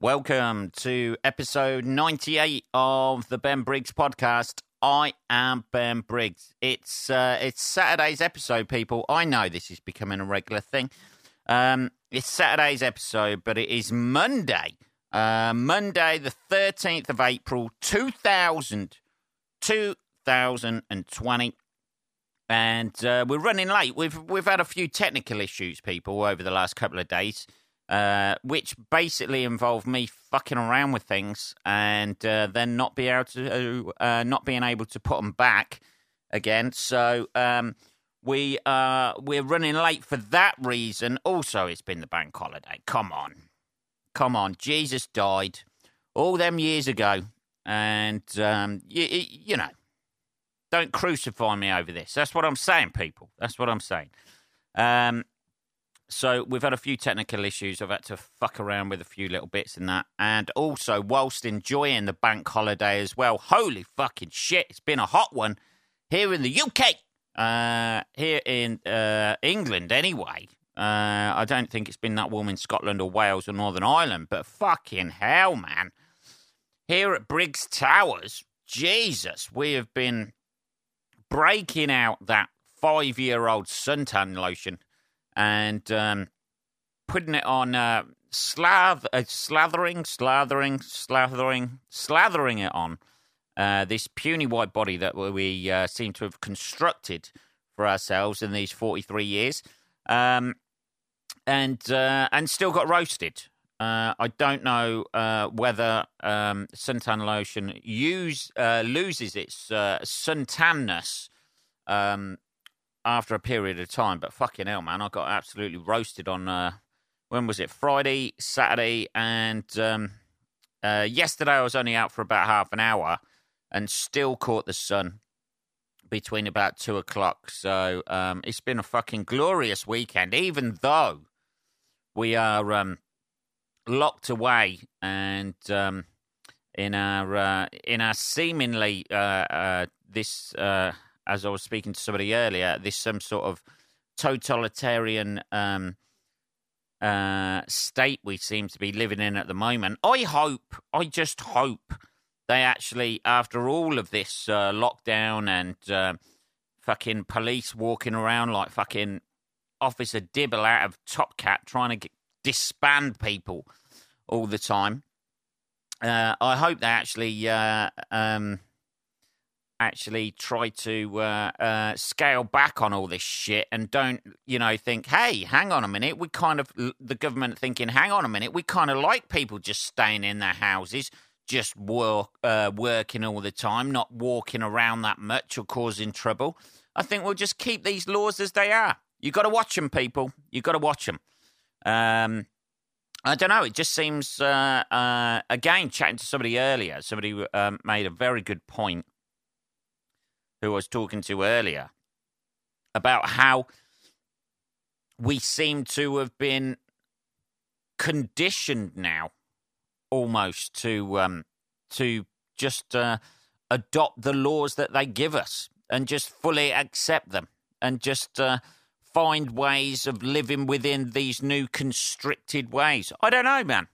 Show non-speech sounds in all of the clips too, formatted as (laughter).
Welcome to episode 98 of the Ben Briggs podcast. I am Ben Briggs. It's uh, it's Saturday's episode, people. I know this is becoming a regular thing. Um, it's Saturday's episode, but it is Monday, uh, Monday the 13th of April, 2000, 2020. And uh, we're running late. We've we've had a few technical issues, people, over the last couple of days uh, which basically involved me fucking around with things and uh, then not be able to uh, not being able to put them back again. So um, we uh, we're running late for that reason. Also, it's been the bank holiday. Come on, come on. Jesus died all them years ago, and um, you, you know, don't crucify me over this. That's what I'm saying, people. That's what I'm saying. Um, so we've had a few technical issues. I've had to fuck around with a few little bits in that. And also, whilst enjoying the bank holiday as well, holy fucking shit, it's been a hot one here in the UK. Uh, here in uh, England, anyway. Uh, I don't think it's been that warm in Scotland or Wales or Northern Ireland, but fucking hell, man. Here at Briggs Towers, Jesus, we have been breaking out that five year old suntan lotion and um, putting it on uh, uh, slathering, slathering, slathering, slathering it on uh, this puny white body that we uh, seem to have constructed for ourselves in these 43 years, um, and uh, and still got roasted. Uh, I don't know whether um, suntan lotion use loses its suntanness um, after a period of time. But fucking hell, man, I got absolutely roasted on uh, when was it? Friday, Saturday, and um, uh, yesterday. I was only out for about half an hour and still caught the sun between about two o'clock. So um, it's been a fucking glorious weekend, even though we are um, locked away and um, in our uh, in our seemingly uh, uh, this uh, as I was speaking to somebody earlier, this some sort of totalitarian um, uh, state we seem to be living in at the moment. I hope, I just hope they actually, after all of this uh, lockdown and uh, fucking police walking around like fucking Officer Dibble out of Top Cat trying to get, disband people all the time. Uh, I hope they actually uh, um, actually try to uh, uh, scale back on all this shit and don't, you know, think, hey, hang on a minute. We kind of, the government thinking, hang on a minute. We kind of like people just staying in their houses, just work, uh, working all the time, not walking around that much or causing trouble. I think we'll just keep these laws as they are. You got to watch them, people. You got to watch them. Um, I don't know. It just seems, uh, uh, again, chatting to somebody earlier, somebody um, made a very good point who I was talking to earlier about how we seem to have been conditioned now almost to um, to just uh, adopt the laws that they give us and just fully accept them and just uh, find ways of living within these new constricted ways. I don't know, man.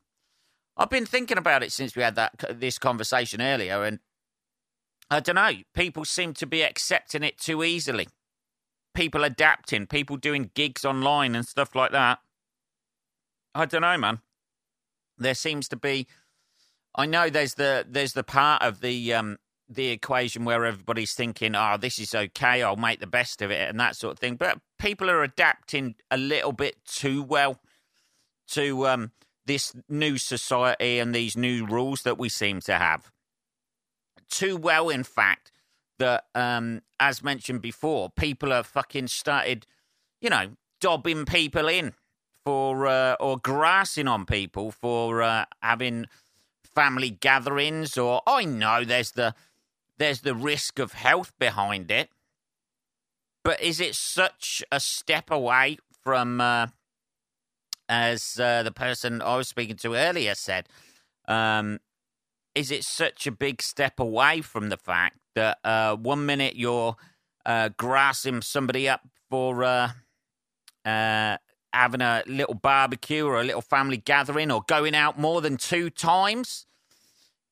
I've been thinking about it since we had that this conversation earlier, and I don't know. People seem to be accepting it too easily. People adapting, people doing gigs online and stuff like that. I don't know, man. There seems to be. I know there's the there's the part of the um the equation where everybody's thinking, "Oh, this is okay. I'll make the best of it," and that sort of thing. But people are adapting a little bit too well to um this new society and these new rules that we seem to have too well, in fact, that, um, as mentioned before, people have fucking started, you know, dobbing people in for, uh, or grassing on people for uh, having family gatherings, or I know there's the, there's the risk of health behind it. But is it such a step away from, uh, as uh, the person I was speaking to earlier said, um, is it such a big step away from the fact that uh, one minute you're uh, grassing somebody up for uh, uh having a little barbecue or a little family gathering or going out more than two times.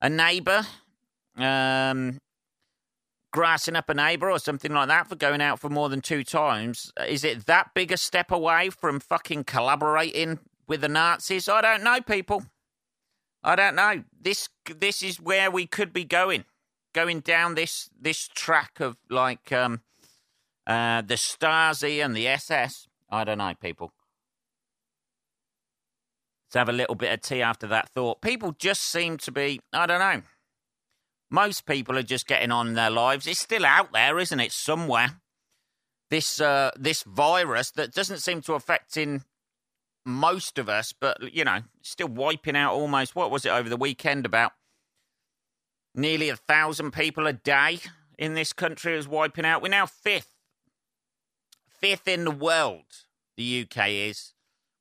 A neighbour, um, grassing up a neighbour or something like that for going out for more than two times. Is it that big a step away from fucking collaborating with the Nazis? I don't know, people. I don't know. This this is where we could be going, going down this this track of like um, uh, the Stasi and the SS. I don't know, people. Let's have a little bit of tea after that thought. People just seem to be, I don't know. Most people are just getting on in their lives. It's still out there, isn't it? Somewhere. This uh, this virus that doesn't seem to affect in most of us, but you know, still wiping out almost what was it over the weekend? About nearly a thousand people a day in this country is wiping out. We're now fifth, fifth in the world. The UK is.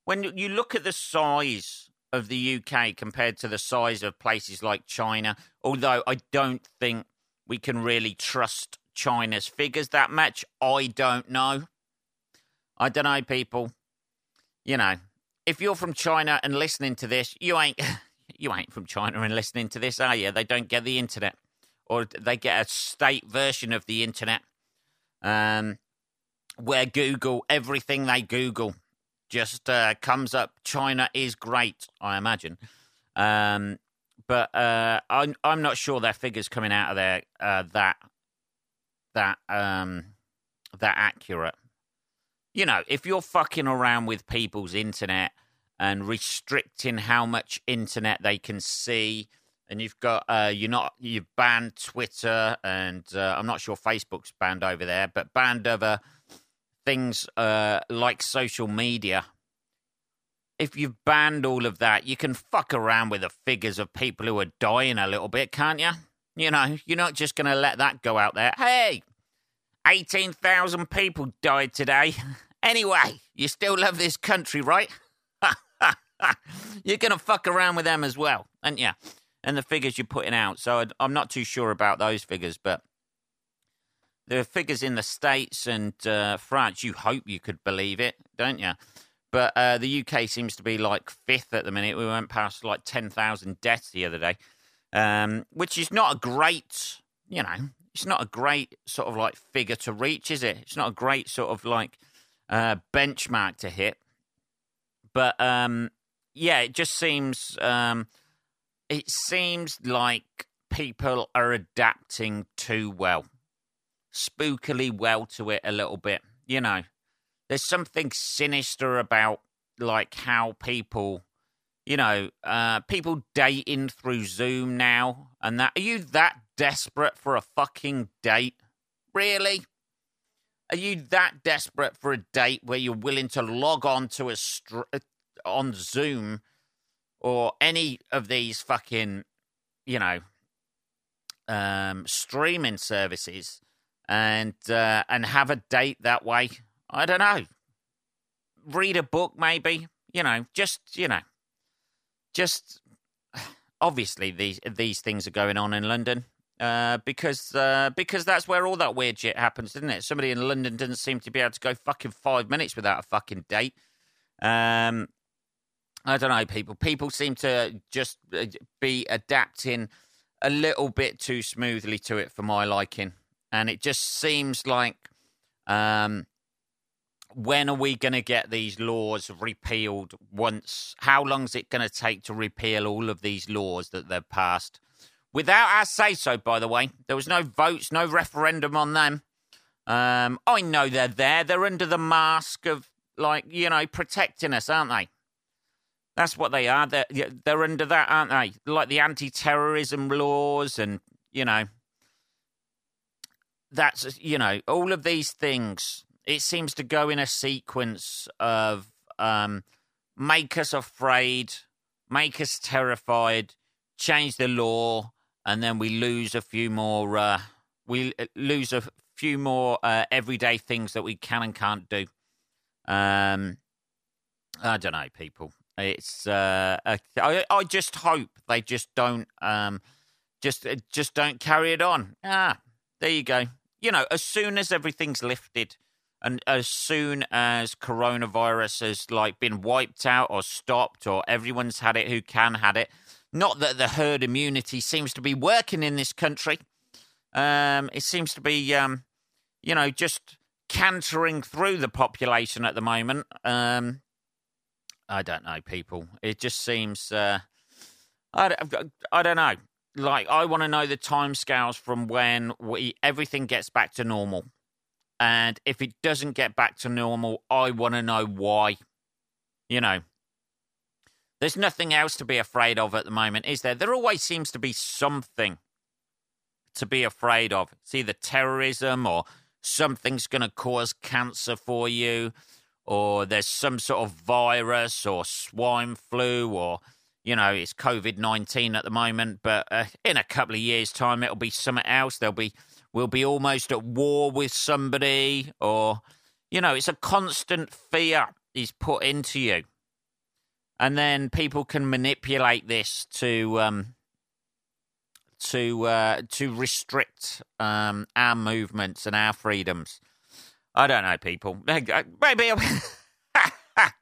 When you look at the size of the UK compared to the size of places like China, although I don't think we can really trust China's figures that much, I don't know. I don't know, people. You know, if you're from China and listening to this, you ain't (laughs) you ain't from China and listening to this, are you? They don't get the internet, or they get a state version of the internet, um, where Google everything they Google just uh, comes up. China is great, I imagine, um, but uh, I'm I'm not sure their figures coming out of there uh, that that um, that accurate you know, if you're fucking around with people's internet and restricting how much internet they can see, and you've got uh, you're not you've banned Twitter and uh, I'm not sure Facebook's banned over there, but banned other things uh, like social media. If you've banned all of that, you can fuck around with the figures of people who are dying a little bit, can't you? You know, you're not just going to let that go out there. Hey, 18,000 people died today. (laughs) Anyway, you still love this country, right? (laughs) you're going to fuck around with them as well, aren't you? And the figures you're putting out. So I'm not too sure about those figures, but the figures in the States and uh, France, you hope you could believe it, don't you? But uh, the UK seems to be like fifth at the minute. We went past like 10,000 deaths the other day, um, which is not a great, you know, it's not a great sort of like figure to reach, is it? It's not a great sort of like uh, benchmark to hit. But um, yeah, it just seems um, it seems like people are adapting too well, spookily well to it a little bit. You know, there's something sinister about like how people you know, uh, people dating through Zoom now and that. Are you that desperate for a fucking date? Really? Are you that desperate for a date where you're willing to log on to a str- uh, on Zoom or any of these fucking, you know, um, streaming services and uh, and have a date that way? I don't know. Read a book, maybe. You know, just you know, just (sighs) obviously these these things are going on in London. Uh, because uh, because that's where all that weird shit happens, doesn't it? Somebody in London doesn't seem to be able to go fucking five minutes without a fucking date. Um, I don't know, people. People seem to just uh, be adapting a little bit too smoothly to it for my liking, and it just seems like um, when are we going to get these laws repealed once? How long is it going to take to repeal all of these laws that they've passed? Without our say so, by the way. There was no votes, no referendum on them. Um, I know they're there. They're under the mask of, like, you know, protecting us, aren't they? That's what they are. They're, they're under that, aren't they? Like the anti terrorism laws and, you know, that's, you know, all of these things it seems to go in a sequence of um, make us afraid, make us terrified, change the law, and then we lose a few more. Uh, we uh, lose a few more uh, everyday things that we can and can't do. Um, I don't know, people. It's uh, I, I just hope they just don't um, just uh, just don't carry it on. Ah, there you go. You know, as soon as everything's lifted And as soon as coronavirus has like been wiped out or stopped, or everyone's had it who can had it, not that the herd immunity seems to be working in this country. Um, it seems to be, um, you know, just cantering through the population at the moment. Um, I don't know, people. It just seems. Uh, I, I don't know. Like, I want to know the timescales from when we everything gets back to normal. And if it doesn't get back to normal, I want to know why. You know, there's nothing else to be afraid of at the moment, is there? There always seems to be something to be afraid of. It's either terrorism or something's going to cause cancer for you, or there's some sort of virus or swine flu, or, you know, it's COVID 19 at the moment, but uh, in a couple of years' time, it'll be something else. There'll be, we'll be almost at war with somebody, or, you know, it's a constant fear is put into you and then people can manipulate this to um, to uh, to restrict um, our movements and our freedoms. I don't know, people. Maybe I've, (laughs)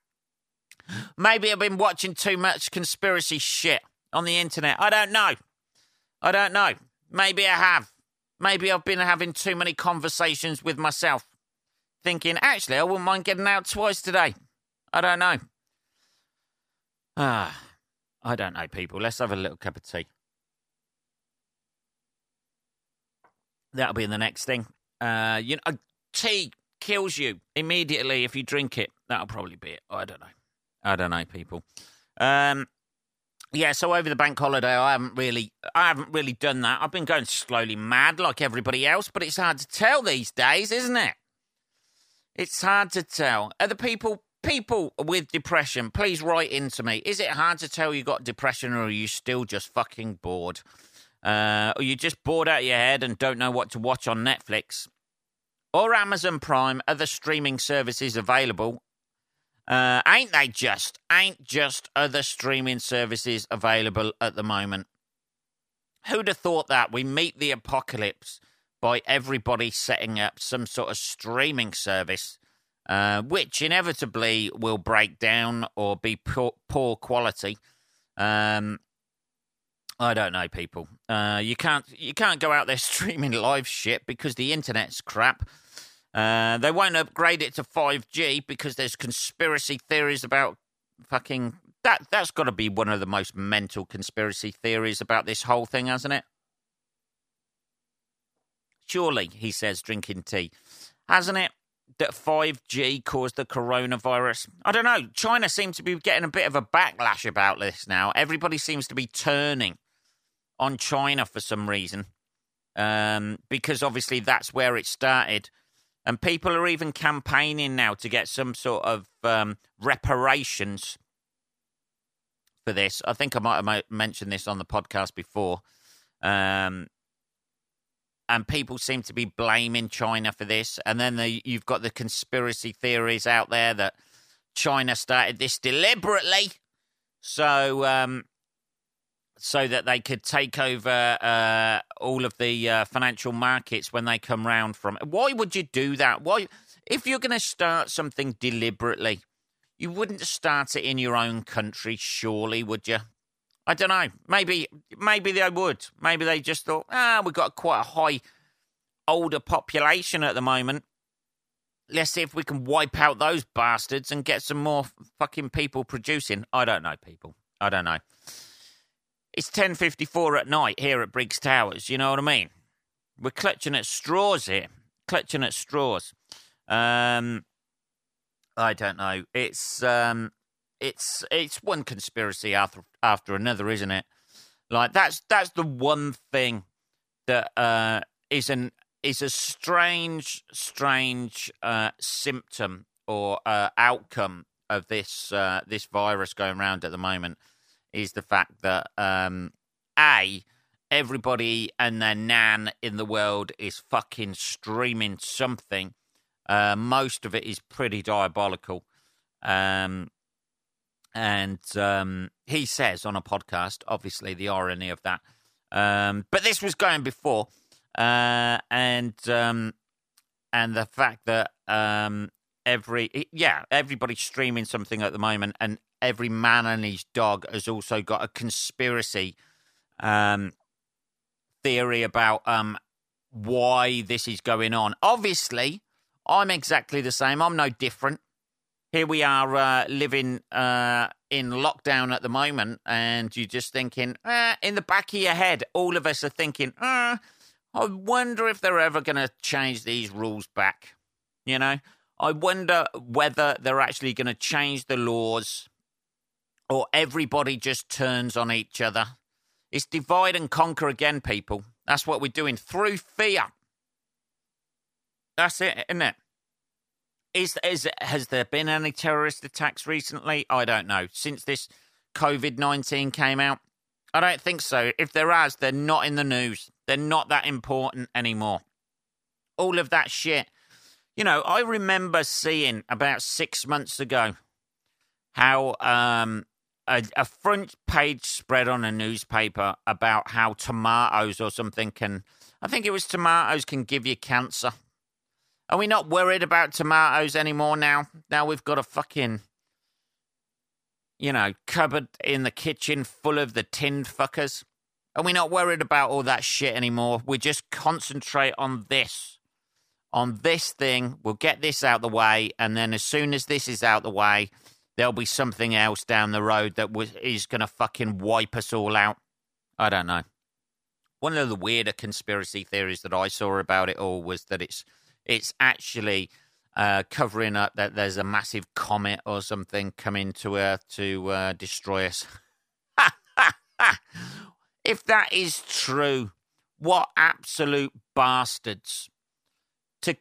maybe I've been watching too much conspiracy shit on the internet. I don't know. I don't know. Maybe I have. Maybe I've been having too many conversations with myself, thinking actually I wouldn't mind getting out twice today. I don't know. Ah, I don't know, people. Let's have a little cup of tea. That'll be the next thing. Uh, you know, tea kills you immediately if you drink it. That'll probably be it. I don't know. I don't know, people. Um, yeah, so over the bank holiday, I haven't really, I haven't really done that. I've been going slowly mad like everybody else, but it's hard to tell these days, isn't it? It's hard to tell. The people people with depression, please write into me. Is it hard to tell you got depression or are you still just fucking bored? Uh, or you just bored out of your head and don't know what to watch on Netflix? Or Amazon Prime, other streaming services available. Uh, ain't they just? Ain't just other streaming services available at the moment? Who'd have thought that? We meet the apocalypse by everybody setting up some sort of streaming service uh, which inevitably will break down or be poor, poor quality. Um, I don't know, people. Uh, you can't you can't go out there (laughs) streaming live shit because the internet's crap. Uh, they won't upgrade it to 5G because there's conspiracy theories about fucking that. That's got to be one of the most mental conspiracy theories about this whole thing, hasn't it? Surely, he says, drinking tea, hasn't it? That 5G caused the coronavirus. I don't know. China seems to be getting a bit of a backlash about this now. Everybody seems to be turning on China for some reason. Um, because obviously that's where it started. And people are even campaigning now to get some sort of um, reparations for this. I think I might have mentioned this on the podcast before. Um, and people seem to be blaming China for this. And then the, you've got the conspiracy theories out there that China started this deliberately, so um, so that they could take over uh, all of the uh, financial markets when they come round from. Why would you do that? Why, if you're going to start something deliberately, you wouldn't start it in your own country, surely, would you? I don't know. Maybe maybe they would. Maybe they just thought, ah, we've got quite a high older population at the moment. Let's see if we can wipe out those bastards and get some more fucking people producing. I don't know, people. I don't know. It's 10.54 at night here at Briggs Towers, you know what I mean? We're clutching at straws here. Clutching at straws. Um, I don't know. It's um, it's it's one conspiracy after after another, isn't it? Like that's that's the one thing that uh, is an is a strange strange uh, symptom or uh, outcome of this uh, this virus going around at the moment is the fact that um, a everybody and their nan in the world is fucking streaming something. Uh, most of it is pretty diabolical. Um, and um, he says on a podcast, obviously the irony of that. Um, but this was going before, uh, and um, and the fact that um, every yeah everybody's streaming something at the moment, and every man and his dog has also got a conspiracy um, theory about um, why this is going on. Obviously, I'm exactly the same. I'm no different. Here we are uh, living uh, in lockdown at the moment, and you're just thinking, eh, in the back of your head, all of us are thinking, eh, I wonder if they're ever going to change these rules back. You know, I wonder whether they're actually going to change the laws or everybody just turns on each other. It's divide and conquer again, people. That's what we're doing through fear. That's it, isn't it? Is, is has there been any terrorist attacks recently? I don't know. Since this COVID nineteen came out, I don't think so. If there has, they're not in the news. They're not that important anymore. All of that shit. You know, I remember seeing about six months ago how um, a, a, front page spread on a newspaper about how tomatoes or something can, I think it was tomatoes can give you cancer. Are we not worried about tomatoes anymore now? Now we've got a fucking, you know, cupboard in the kitchen full of the tinned fuckers. Are we not worried about all that shit anymore? We just concentrate on this. On this thing, we'll get this out the way, and then as soon as this is out the way, there'll be something else down the road that is going to fucking wipe us all out. I don't know. One of the weirder conspiracy theories that I saw about it all was that it's it's actually uh, covering up that there's a massive comet or something coming to Earth to uh, destroy us. (laughs) if that is true, what absolute bastards to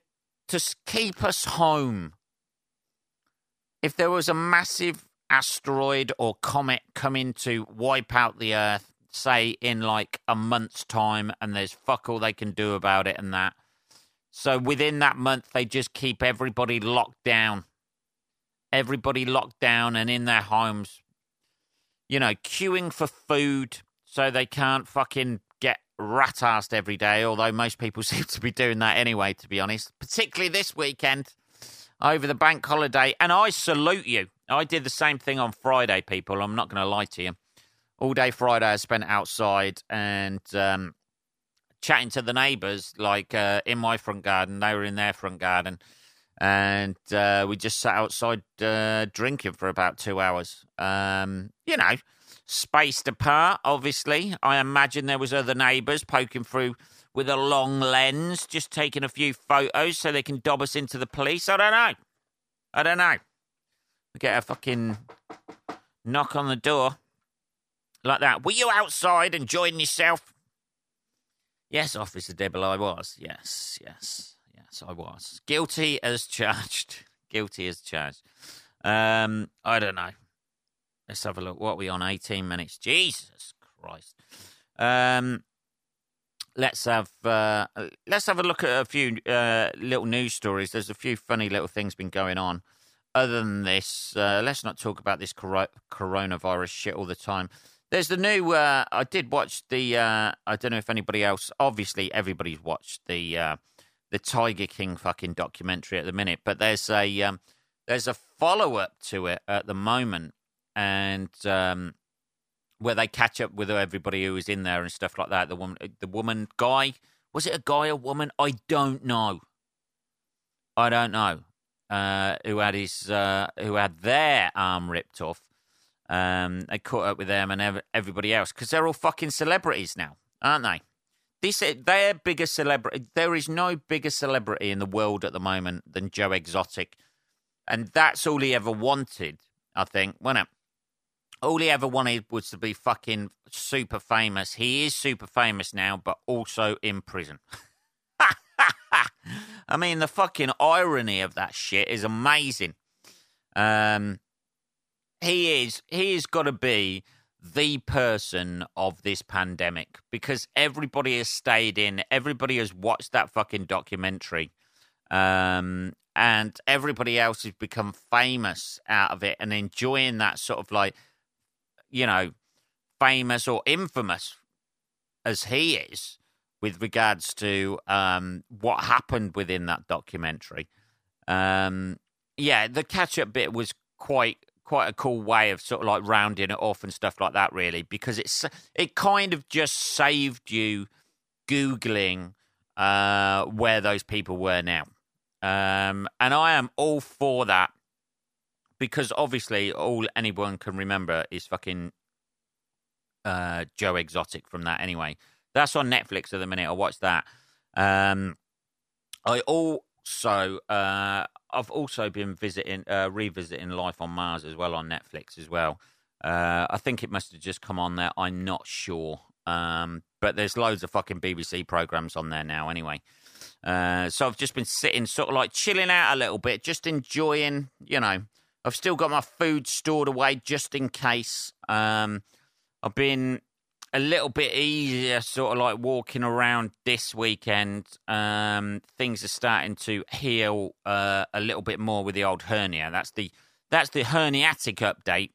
to keep us home. If there was a massive asteroid or comet coming to wipe out the Earth, say in like a month's time, and there's fuck all they can do about it, and that so within that month, they just keep everybody locked down. Everybody locked down and in their homes, you know, queuing for food so they can't fucking get rat assed every day, although most people (laughs) seem to be doing that anyway, to be honest, particularly this weekend over the bank holiday. And I salute you. I did the same thing on Friday, people. I'm not going to lie to you. All day Friday, I spent outside and um, chatting to the neighbours, like uh, in my front garden. They were in their front garden. And uh, we just sat outside uh, drinking for about two hours. Um, you know, spaced apart, obviously. I imagine there was other neighbours poking through with a long lens, just taking a few photos so they can dob us into the police. I don't know. I don't know. We get a fucking knock on the door like that. Were you outside enjoying yourself? Yes, Officer Dibble, I was. Yes, yes, yes, I was. Guilty as charged. (laughs) Guilty as charged. Um, I don't know. Let's have a look. What are we on? 18 minutes. Jesus Christ. Um, let's have uh, let's have a look at a few uh, little news stories. There's a few funny little things been going on. Other than this, uh, let's not talk about this cor- coronavirus shit all the time. There's the new. Uh, I did watch the. Uh, I don't know if anybody else. Obviously, everybody's watched the uh, the Tiger King fucking documentary at the minute. But there's a um, there's a follow up to it at the moment, and um, where they catch up with everybody who was in there and stuff like that. The woman, the woman, guy. Was it a guy or woman? I don't know. I don't know. Uh, who had his uh, who had their arm ripped off um, they caught up with them and ev- everybody else because they're all fucking celebrities now, aren't they? This they're bigger celebrity. There is no bigger celebrity in the world at the moment than Joe Exotic, and that's all he ever wanted. I think, wasn't it? All he ever wanted was to be fucking super famous. He is super famous now, but also in prison. (laughs) I mean, the fucking irony of that shit is amazing. Um, he is he has got to be the person of this pandemic because everybody has stayed in, everybody has watched that fucking documentary, um, and everybody else has become famous out of it and enjoying that sort of like, you know, famous or infamous as he is with regards to um, what happened within that documentary. Um, yeah, the catch up bit was quite quite a cool way of sort of like rounding it off and stuff like that, really, because it's it kind of just saved you googling uh, where those people were now, um, and I am all for that because obviously all anyone can remember is fucking uh, Joe Exotic from that. Anyway, that's on Netflix at the minute. I watched that. Um, I also uh, I've also been visiting, uh, revisiting Life on Mars as well on Netflix as well. Uh, I think it must have just come on there. I'm not sure, um, but there's loads of fucking BBC programs on there now. Anyway, uh, so I've just been sitting, sort of like chilling out a little bit, just enjoying. You know, I've still got my food stored away just in case. Um, I've been a little bit easier, sort of like walking around this weekend. Um, things are starting to heal uh, a little bit more with the old hernia. That's the that's the herniatic update,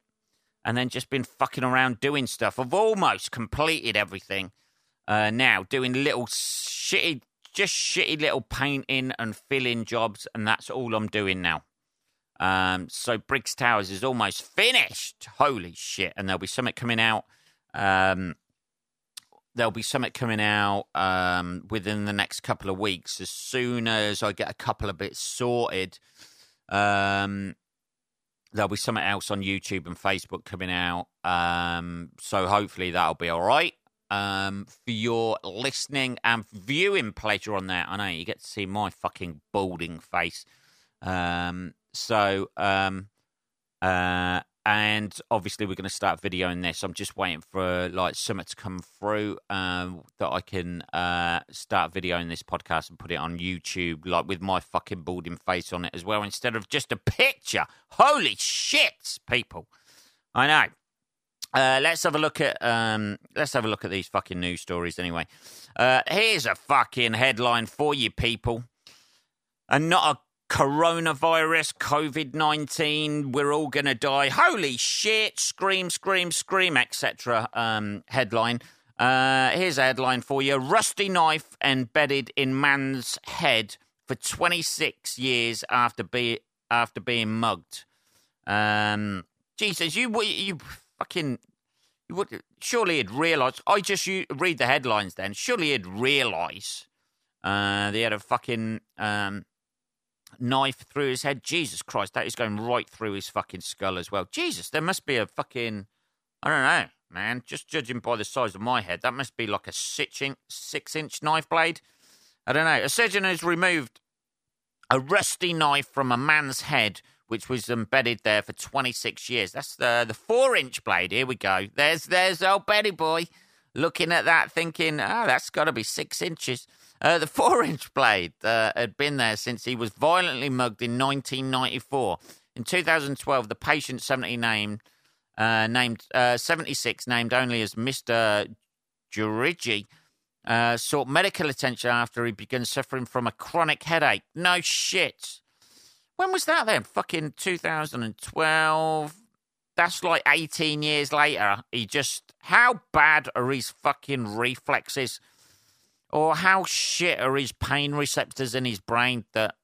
and then just been fucking around doing stuff. I've almost completed everything uh, now, doing little shitty, just shitty little painting and filling jobs, and that's all I'm doing now. Um, so Briggs Towers is almost finished. Holy shit! And there'll be something coming out. Um, there'll be something coming out um, within the next couple of weeks. As soon as I get a couple of bits sorted, um, there'll be something else on YouTube and Facebook coming out. Um, so hopefully that'll be all right um, for your listening and viewing pleasure on there. I know you get to see my fucking balding face. Um, so um, uh, and obviously we're going to start videoing this. I'm just waiting for like something to come through um, that I can uh, start videoing this podcast and put it on YouTube, like with my fucking balding face on it as well, instead of just a picture. Holy shit, people! I know. Uh, let's have a look at um, let's have a look at these fucking news stories anyway. Uh, here's a fucking headline for you people, and not a coronavirus, COVID 19, we're all going to die. Holy shit, scream, scream, scream, etc. Um, headline. Uh, here's a headline for you Rusty knife embedded in man's head for 26 years after, be, after being mugged. Um, Jesus, you, you fucking. You would, surely he'd realise. I just you, read the headlines then. Surely he'd realise uh, they had a fucking. Um, knife through his head. Jesus Christ, that is going right through his fucking skull as well. Jesus, there must be a fucking, I don't know, man. Just judging by the size of my head, that must be like a six inch, six inch knife blade. I don't know. A surgeon has removed a rusty knife from a man's head, which was embedded there for 26 years. That's the the four inch blade. Here we go. There's there's old Betty boy looking at that, thinking, oh, that's got to be six inches. Uh, the (laughs) four inch blade uh, had been there since he was violently mugged in 1994. In 2012, the patient 70 named, uh, named uh, 76, named only as Mr. Jurigi, uh, sought medical attention after he began suffering from a chronic headache. No shit. When was that then? Fucking 2012. That's like 18 years later. He just. How bad are his fucking reflexes? Or how shit are his pain receptors in his brain that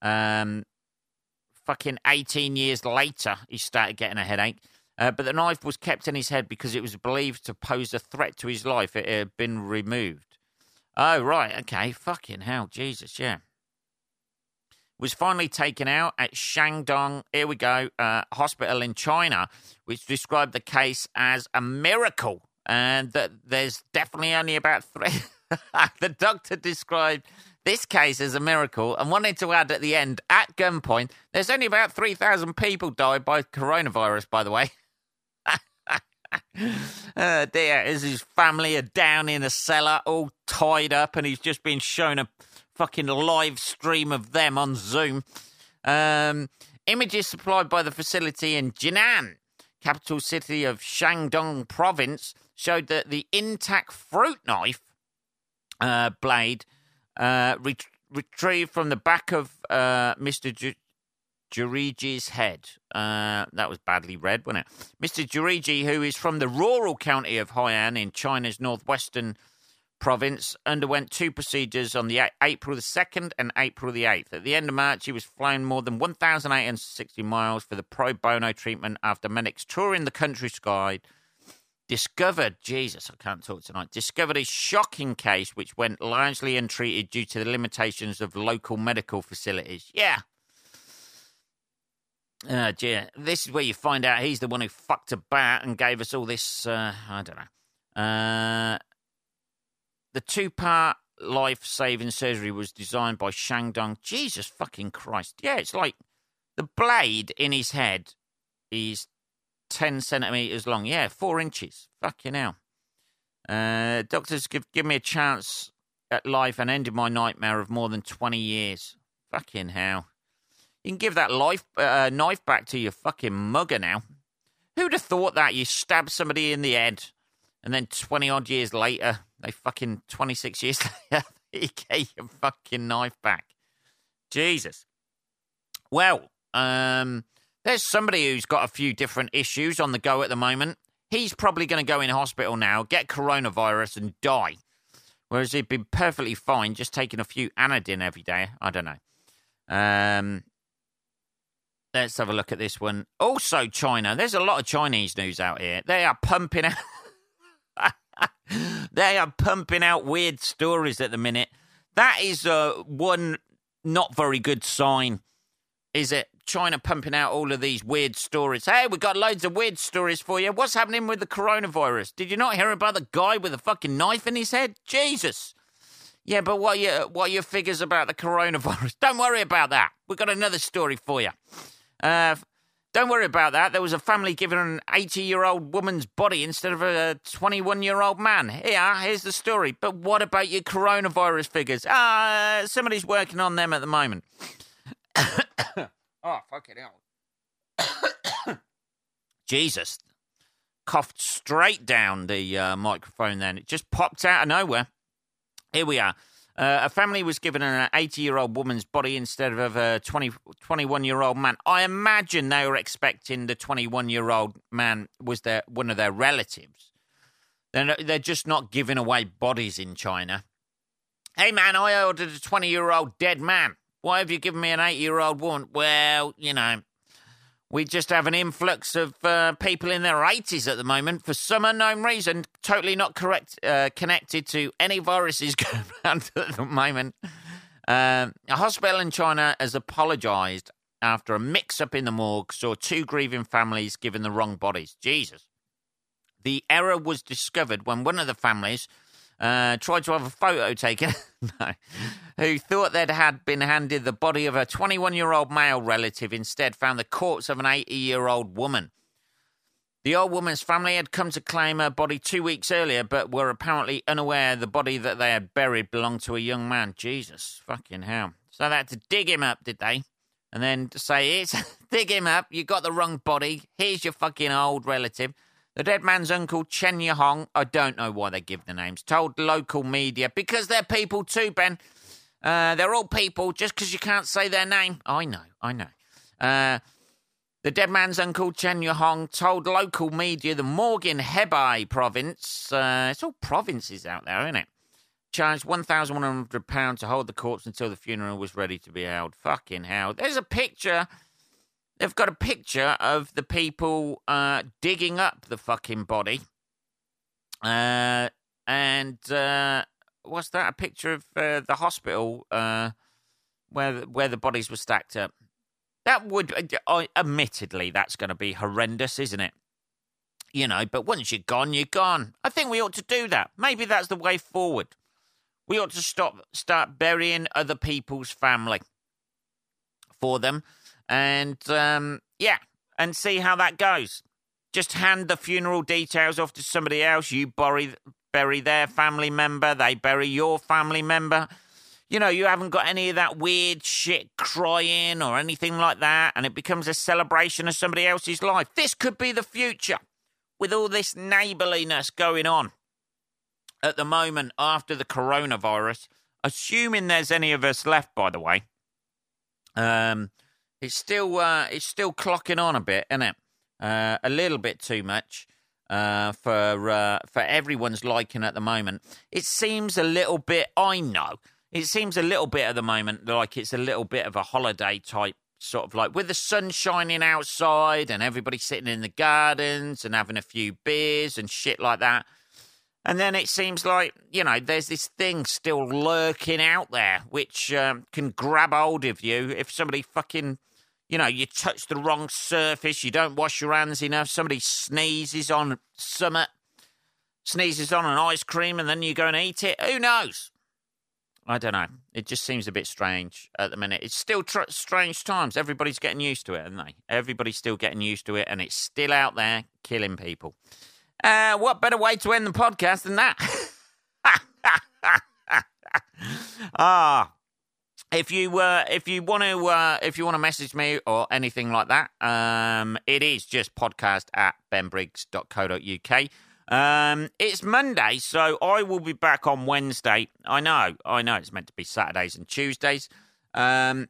um, fucking 18 years later he started getting a headache? Uh, but the knife was kept in his head because it was believed to pose a threat to his life. It had been removed. Oh, right. Okay. Fucking hell. Jesus. Yeah. Was finally taken out at Shandong, here we go, uh, hospital in China, which described the case as a miracle and that there's definitely only about three. (laughs) the doctor described this case as a miracle and wanted to add at the end, at gunpoint, there's only about 3,000 people died by coronavirus, by the way. (laughs) oh dear, as his family are down in a cellar, all tied up, and he's just been shown a fucking live stream of them on Zoom. Um, images supplied by the facility in Jinan, capital city of Shandong province, showed that the intact fruit knife uh, blade uh, ret- retrieved from the back of uh, Mr. J- Juriji's head. Uh, that was badly read, wasn't it? Mr. Juriji, who is from the rural county of Hainan in China's northwestern province underwent two procedures on the April the 2nd and April the 8th. At the end of March, he was flown more than 1,860 miles for the pro bono treatment after medics touring the countryside discovered, Jesus, I can't talk tonight, discovered a shocking case which went largely untreated due to the limitations of local medical facilities. Yeah. Uh, dear. This is where you find out he's the one who fucked about and gave us all this, uh, I don't know. Uh, the two part life saving surgery was designed by Shandong. Jesus fucking Christ. Yeah, it's like the blade in his head is 10 centimetres long. Yeah, four inches. Fucking hell. Uh, doctors give, give me a chance at life and ended my nightmare of more than 20 years. Fucking hell. You can give that life uh, knife back to your fucking mugger now. Who'd have thought that? You stab somebody in the head, and then 20 odd years later, they fucking 26 years (laughs) later, he gave your fucking knife back. Jesus. Well, um, there's somebody who's got a few different issues on the go at the moment. He's probably going to go in hospital now, get coronavirus, and die. Whereas he'd been perfectly fine just taking a few Anadin every day. I don't know. Um, let's have a look at this one. Also, China. There's a lot of Chinese news out here. They are pumping out. (laughs) they are pumping out weird stories at the minute. That is uh, one not very good sign, is it? China pumping out all of these weird stories. Hey, we got loads of weird stories for you. What's happening with the coronavirus? Did you not hear about the guy with a fucking knife in his head? Jesus. Yeah, but what are your, what are your figures about the coronavirus? (laughs) Don't worry about that. We've got another story for you. Uh, don't worry about that. There was a family given an 80 year old woman's body instead of a 21 year old man. Here, here's the story. But what about your coronavirus figures? Ah, uh, somebody's working on them at the moment. (coughs) Oh, fucking hell. (coughs) Jesus. Coughed straight down the uh, microphone then. It just popped out of nowhere. Here we are. Uh, a family was given an 80 year old woman's body instead of a 20, 21 year old man. I imagine they were expecting the 21 year old man was their, one of their relatives. They're, they're just not giving away bodies in China. Hey man, I ordered a 20 year old dead man. Why have you given me an 80 year old woman? Well, you know, we just have an influx of uh, people in their 80s at the moment for some unknown reason, totally not correct, uh, connected to any viruses (laughs) going around at the moment. Uh, a hospital in China has apologized after a mix up in the morgue saw two grieving families given the wrong bodies. Jesus. The error was discovered when one of the families uh, tried to have a photo taken, (laughs) no, who thought they'd had been handed the body of a 21 year old male relative, instead found the corpse of an 80 year old woman. The old woman's family had come to claim her body two weeks earlier, but were apparently unaware the body that they had buried belonged to a young man. Jesus fucking hell. So they had to dig him up, did they? And then to say, it's (laughs) dig him up, you got the wrong body, here's your fucking old relative. The dead man's uncle, Chen Yahong, I don't know why they give the names, told local media, because they're people too, Ben. Uh, they're all people just because you can't say their name. I know, I know. Uh, the dead man's uncle, Chen Yahong, told local media the Morgan Hebei province, uh, it's all provinces out there, isn't it? Charged £1,100 to hold the corpse until the funeral was ready to be held. Fucking hell. There's a picture They've got a picture of the people uh, digging up the fucking body. Uh, and uh, what's that? A picture of uh, the hospital uh, where where the bodies were stacked up. That would, uh, admittedly, that's going to be horrendous, isn't it? You know, but once you're gone, you're gone. I think we ought to do that. Maybe that's the way forward. We ought to stop, start burying other people's family for them and um, yeah, and see how that goes. Just hand the funeral details off to somebody else. You bury bury their family member. They bury your family member. You know, you haven't got any of that weird shit crying or anything like that, and it becomes a celebration of somebody else's life. This could be the future with all this neighbourliness going on at the moment after the coronavirus. Assuming there's any of us left, by the way. Um, it's still uh, it's still clocking on a bit, isn't it? Uh, a little bit too much. uh, for uh, for everyone's liking at the moment. It seems a little bit. I know it seems a little bit at the moment like it's a little bit of a holiday type sort of like with the sun shining outside and everybody sitting in the gardens and having a few beers and shit like that. And then it seems like, you know, there's this thing still lurking out there which um, can grab hold of you if somebody fucking, you know, you touch the wrong surface, you don't wash your hands enough, somebody sneezes on summit, sneezes on an ice cream, and then you go and eat it. Who knows? I don't know. It just seems a bit strange at the minute. It's still tr- strange times. Everybody's getting used to it, aren't they? Everybody's still getting used to it, and it's still out there killing people. Uh, what better way to end the podcast than that? (laughs) ah, if you uh, if you want to uh, if you want to message me or anything like that, um, it is just podcast at benbriggs.co.uk. Um, it's Monday, so I will be back on Wednesday. I know, I know, it's meant to be Saturdays and Tuesdays. Um,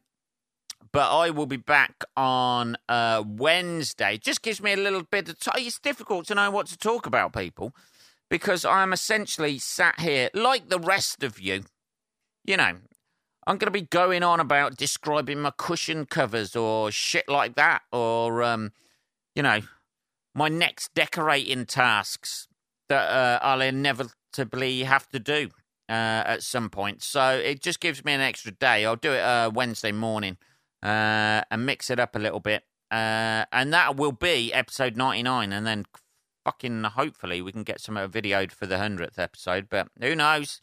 but I will be back on uh, Wednesday. Just gives me a little bit of time. It's difficult to know what to talk about, people, because I'm essentially sat here like the rest of you. You know, I'm going to be going on about describing my cushion covers or shit like that, or, um, you know, my next decorating tasks that uh, I'll inevitably have to do uh, at some point. So it just gives me an extra day. I'll do it uh, Wednesday morning uh, and mix it up a little bit. Uh, and that will be episode 99. And then fucking hopefully we can get some videoed for the 100th episode. But who knows?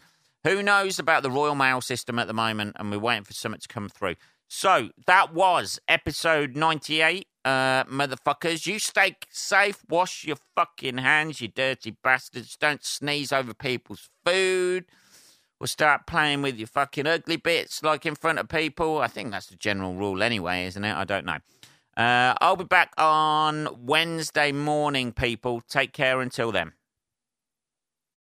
Who knows about the Royal Mail system at the moment? And we're waiting for something to come through. So that was episode 98. Uh, motherfuckers, you stay safe. Wash your fucking hands, you dirty bastards. Don't sneeze over people's food. We'll start playing with your fucking ugly bits like in front of people. I think that's the general rule anyway, isn't it? I don't know. Uh, I'll be back on Wednesday morning, people. Take care until then.